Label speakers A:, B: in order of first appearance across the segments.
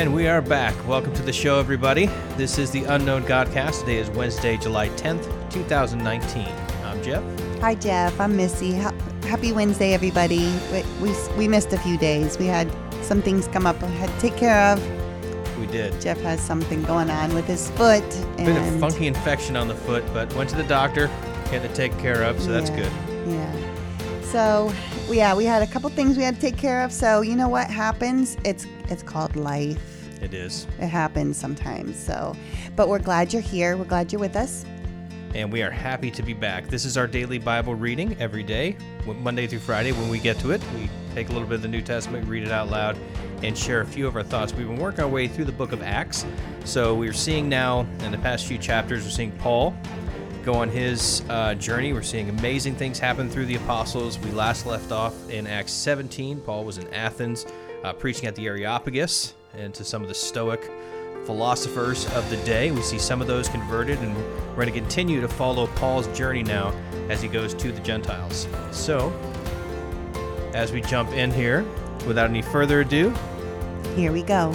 A: And we are back. Welcome to the show, everybody. This is the Unknown Godcast. Today is Wednesday, July 10th, 2019. I'm Jeff.
B: Hi, Jeff. I'm Missy. Happy Wednesday, everybody. We, we, we missed a few days. We had some things come up I had to take care of.
A: We did.
B: Jeff has something going on with his foot. And
A: Bit of funky infection on the foot, but went to the doctor, had to take care of, so that's good.
B: Yeah. So, yeah, we had a couple things we had to take care of. So, you know what happens? It's it's called life.
A: It is.
B: It happens sometimes. So, but we're glad you're here. We're glad you're with us.
A: And we are happy to be back. This is our daily Bible reading every day, Monday through Friday. When we get to it, we take a little bit of the New Testament, read it out loud, and share a few of our thoughts. We've been working our way through the book of Acts. So we're seeing now, in the past few chapters, we're seeing Paul go on his uh, journey. We're seeing amazing things happen through the apostles. We last left off in Acts 17. Paul was in Athens uh, preaching at the Areopagus and to some of the Stoic philosophers of the day. We see some of those converted, and we're going to continue to follow Paul's journey now as he goes to the Gentiles. So, as we jump in here, without any further ado,
B: Here we go.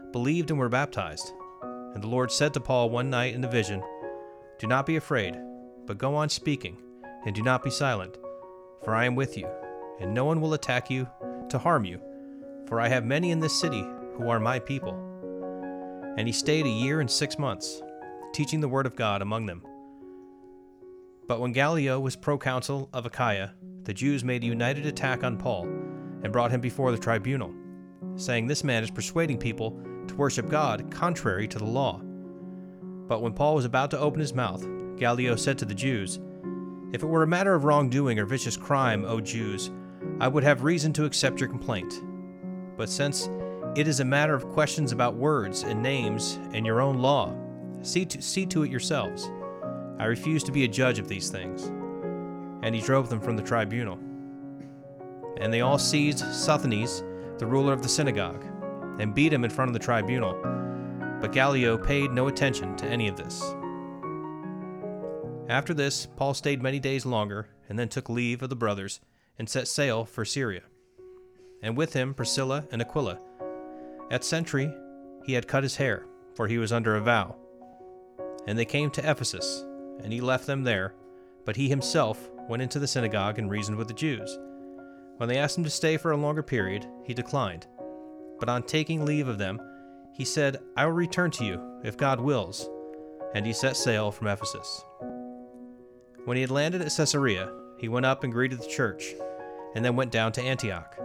A: believed and were baptized. And the Lord said to Paul one night in a vision, Do not be afraid, but go on speaking, and do not be silent, for I am with you, and no one will attack you to harm you, for I have many in this city who are my people. And he stayed a year and six months, teaching the word of God among them. But when Gallio was proconsul of Achaia, the Jews made a united attack on Paul and brought him before the tribunal, saying, This man is persuading people to worship God contrary to the law. But when Paul was about to open his mouth, Gallio said to the Jews, If it were a matter of wrongdoing or vicious crime, O Jews, I would have reason to accept your complaint. But since it is a matter of questions about words and names and your own law, see to, see to it yourselves. I refuse to be a judge of these things. And he drove them from the tribunal. And they all seized Sosthenes, the ruler of the synagogue, and beat him in front of the tribunal. But Gallio paid no attention to any of this. After this, Paul stayed many days longer, and then took leave of the brothers, and set sail for Syria. And with him Priscilla and Aquila. At Cenchreae, he had cut his hair, for he was under a vow. And they came to Ephesus, and he left them there, but he himself went into the synagogue and reasoned with the Jews. When they asked him to stay for a longer period, he declined. But on taking leave of them, he said, I will return to you, if God wills. And he set sail from Ephesus. When he had landed at Caesarea, he went up and greeted the church, and then went down to Antioch.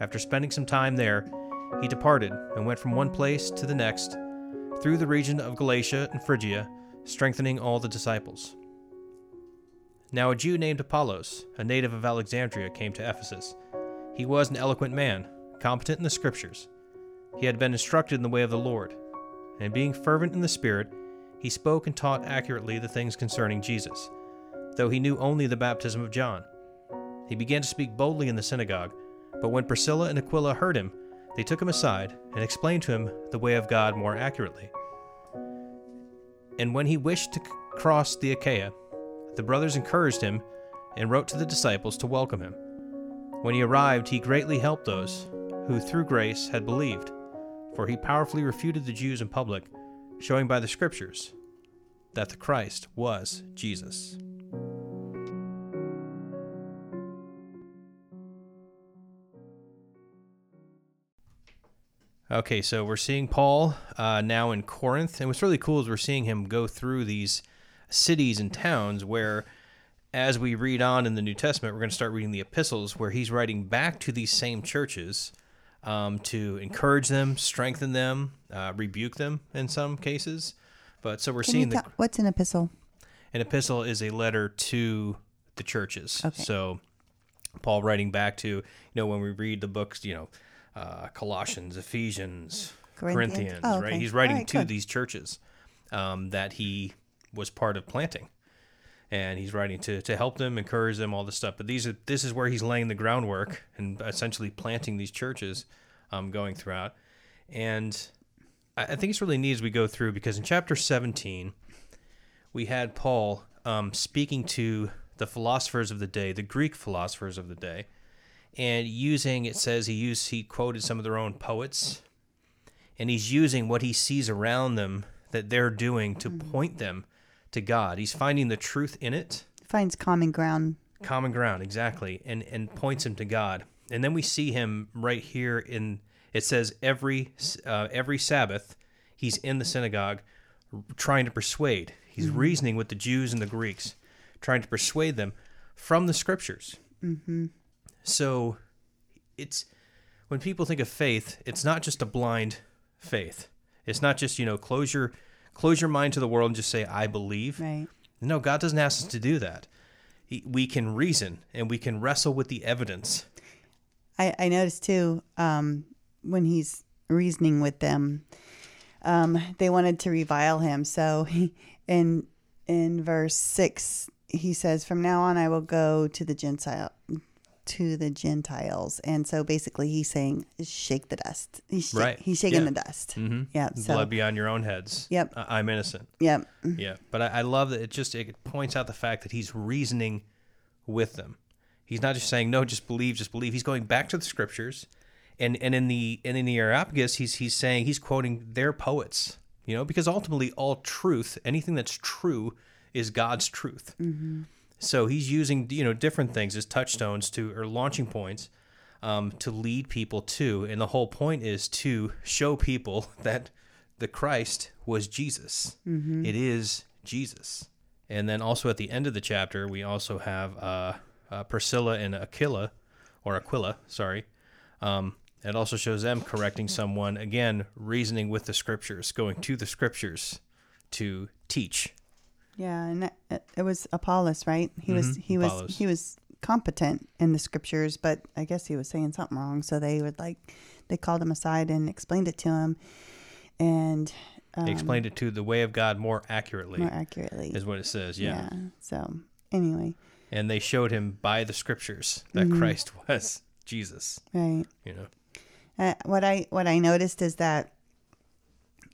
A: After spending some time there, he departed and went from one place to the next, through the region of Galatia and Phrygia, strengthening all the disciples. Now a Jew named Apollos, a native of Alexandria, came to Ephesus. He was an eloquent man, competent in the Scriptures. He had been instructed in the way of the Lord, and being fervent in the Spirit, he spoke and taught accurately the things concerning Jesus, though he knew only the baptism of John. He began to speak boldly in the synagogue, but when Priscilla and Aquila heard him, they took him aside and explained to him the way of God more accurately. And when he wished to cross the Achaia, the brothers encouraged him and wrote to the disciples to welcome him. When he arrived, he greatly helped those who through grace had believed, for he powerfully refuted the Jews in public, showing by the Scriptures that the Christ was Jesus. Okay, so we're seeing Paul uh, now in Corinth, and what's really cool is we're seeing him go through these cities and towns where, as we read on in the New Testament, we're going to start reading the epistles where he's writing back to these same churches um, to encourage them, strengthen them, uh, rebuke them in some cases. But so we're
B: Can
A: seeing the
B: what's an epistle?
A: an epistle is a letter to the churches.
B: Okay.
A: So Paul writing back to, you know, when we read the books, you know, uh, Colossians, Ephesians,
B: Corinthians?
A: Corinthians,
B: Oh,
A: right? He's writing
B: right,
A: to
B: good.
A: these churches um, that he was part of planting. And he's writing to, to help them, encourage them, all this stuff. But these are this is where he's laying the groundwork and essentially planting these churches um, going throughout. And I, I think it's really neat as we go through because in chapter 17, we had Paul um, speaking to the philosophers of the day, the Greek philosophers of the day, and using it says he used he quoted some of their own poets, and he's using what he sees around them that they're doing to point them to God. He's finding the truth in it,
B: Finds common ground.
A: common ground exactly, and and points him to God. And then we see him right here in it says every uh, every Sabbath he's in the synagogue trying to persuade. He's reasoning with the Jews and the Greeks, trying to persuade them from the scriptures. Mm-hmm. So it's when people think of faith, it's not just a blind faith. It's not just you know close your close your mind to the world and just say I believe.
B: Right.
A: No, God doesn't ask us to do that. He, we can reason and we can wrestle with the evidence.
B: I, I noticed too um, when he's reasoning with them, um, they wanted to revile him. So he, in in verse six, he says, "From now on, I will go to the Gentile." To the Gentiles, and so basically, he's saying, "Shake the dust." He's, shak-
A: Right.
B: he's shaking
A: Yeah.
B: the dust.
A: Mm-hmm.
B: Yeah. So,
A: Blood be on your own heads.
B: Yep.
A: I- I'm innocent.
B: yep.
A: Yeah, but I, I love that it just it points out the fact that he's reasoning with them. He's not just saying no, just believe, just believe. He's going back to the scriptures, and and in the and in the Areopagus, he's he's saying he's quoting their poets. You know, because ultimately all truth, anything that's true, is God's truth. So he's using you know different things as touchstones to or launching points um, to lead people to, and the whole point is to show people that the Christ was Jesus. It is Jesus. And then also at the end of the chapter, we also have uh, uh, Priscilla and Aquila, or Aquila, sorry. Um, it also shows them correcting someone again, reasoning with the scriptures, going to the scriptures to teach.
B: Yeah, and it, it was Apollos, right? He was
A: Mhm,
B: he was he was competent in the scriptures, but I guess he was saying something wrong. So they would like they called him aside and explained it to him, and um,
A: They explained it to the way of God more accurately,
B: more accurately.
A: is what it says. Yeah.
B: So anyway,
A: And they showed him by the scriptures that
B: Mm-hmm.
A: Christ was Jesus.
B: right.
A: You know.
B: Uh, what I what I noticed is that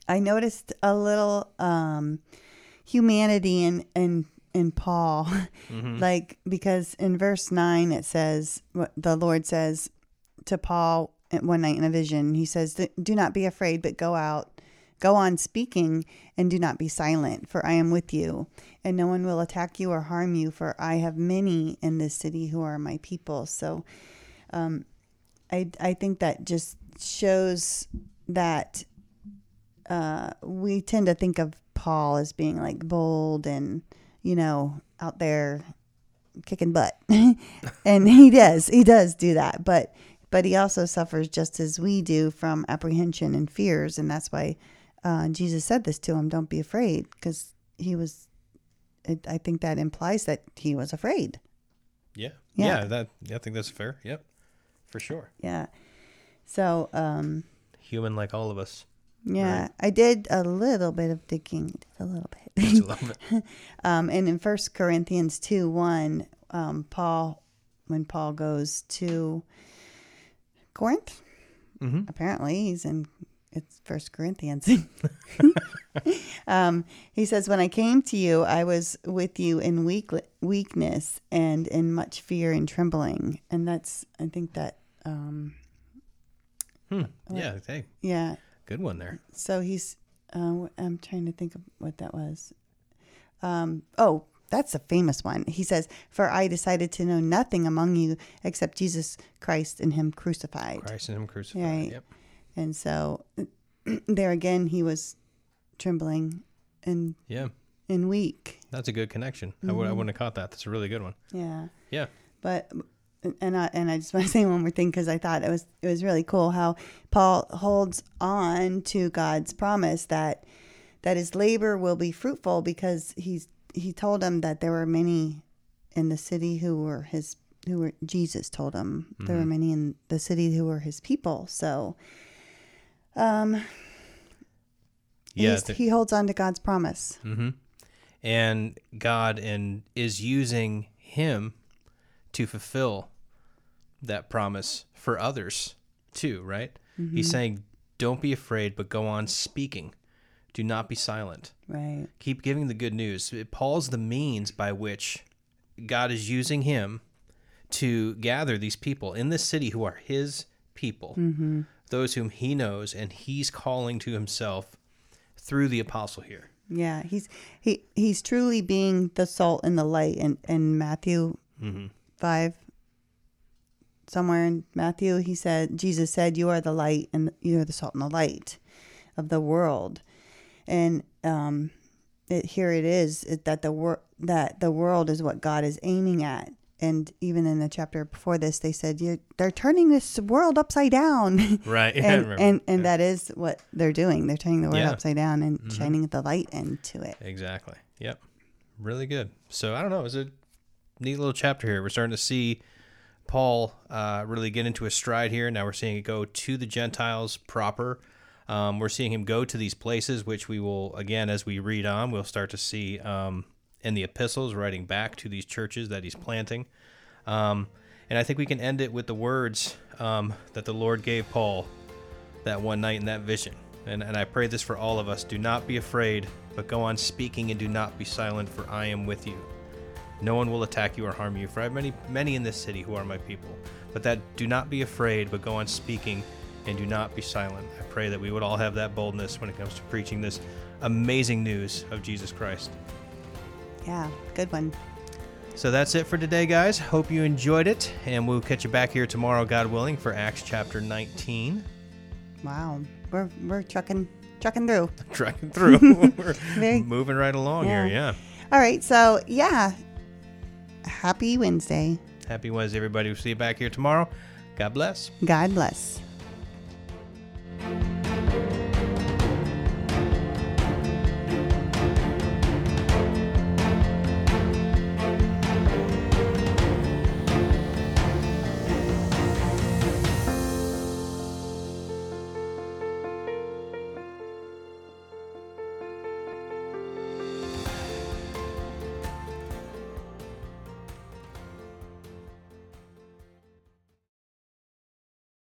B: I noticed a little um, humanity in in in Paul, mm-hmm. like because in verse nine it says what the Lord says to Paul one night in a vision. He says, "Do not be afraid, but go out." Go on speaking and do not be silent, for I am with you, and no one will attack you or harm you, for I have many in this city who are my people. So, um, I I think that just shows that uh, we tend to think of Paul as being like bold and you know out there kicking butt, and he does he does do that, but but he also suffers just as we do from apprehension and fears, and that's why uh, Jesus said this to him: "Don't be afraid," because he was. It, I think that implies that he was afraid.
A: Yeah.
B: Yeah.
A: Yeah. that I think that's fair. Yep. For sure.
B: Yeah. So, um,
A: Human like all of us.
B: Yeah,
A: Right.
B: I did a little bit of digging, a little
A: Just
B: bit.
A: a little bit.
B: um, and in First Corinthians two one, um, Paul, when Paul goes to Corinth,
A: Mhm.
B: apparently he's in it's First Corinthians. um, he says, "When I came to you, I was with you in weak weakness and in much fear and trembling." And that's, I think that, um,
A: Hmm. Yeah. Hey,
B: yeah,
A: good one there.
B: So he's, uh, I'm trying to think of what that was. Um, oh, that's a famous one. He says, For I decided to know nothing among you except Jesus Christ and Him crucified.
A: Christ and Him crucified.
B: Right.
A: Yep.
B: And so there again, he was trembling and
A: Yeah.
B: and weak.
A: That's a good connection. I would I wouldn't have caught that. That's a really good one.
B: Yeah.
A: Yeah.
B: But and I and I just want to say one more thing because I thought it was it was really cool how Paul holds on to God's promise that that his labor will be fruitful because he's he told him that there were many in the city who were his who were Jesus told him there were many in the city who were his people. So um
A: Yeah.
B: he holds on to God's promise.
A: Mm-hmm. And God and is using him to fulfill that promise for others too, right? He's mm-hmm. saying, Don't be afraid, but go on speaking. Do not be silent.
B: Right.
A: Keep giving the good news. Paul's the means by which God is using him to gather these people in this city who are his people, mm-hmm. those whom he knows, and he's calling to himself through the apostle here.
B: Yeah, he's he he's truly being the salt and the light. And in Matthew mm-hmm. Five, somewhere in Matthew, he said Jesus said, "You are the light, and you are the salt and the light of the world." And um, it, here it is it, that the wor- that the world is what God is aiming at. And even in the chapter before this, they said they're turning this world upside down.
A: Right. Yeah,
B: and and, and that is what they're doing. They're turning the world
A: Yeah. Mm-hmm.
B: upside down and shining the light into it.
A: Exactly. Yep. Really good. So I don't know. Is a neat little chapter here. We're starting to see Paul uh, really get into a stride here. Now we're seeing it go to the Gentiles proper. Um, we're seeing him go to these places, which we will, again, as we read on, we'll start to see um, in the epistles, writing back to these churches that he's planting. Um, and I think we can end it with the words um, that the Lord gave Paul that one night in that vision. And, and I pray this for all of us. Do not be afraid, but go on speaking and do not be silent, for I am with you. No one will attack you or harm you, for I have many, many in this city who are my people. But that do not be afraid, but go on speaking and do not be silent. I pray that we would all have that boldness when it comes to preaching this amazing news of Jesus Christ.
B: Yeah, good one.
A: So that's it for today, guys. Hope you enjoyed it, and we'll catch you back here tomorrow, God willing, for Acts chapter 19.
B: Wow, we're we're trucking trucking through.
A: Trucking through. We're moving right along
B: Yeah.
A: here, yeah.
B: All right, so yeah, happy Wednesday.
A: Happy Wednesday, everybody. We'll see you back here tomorrow. God bless.
B: God bless.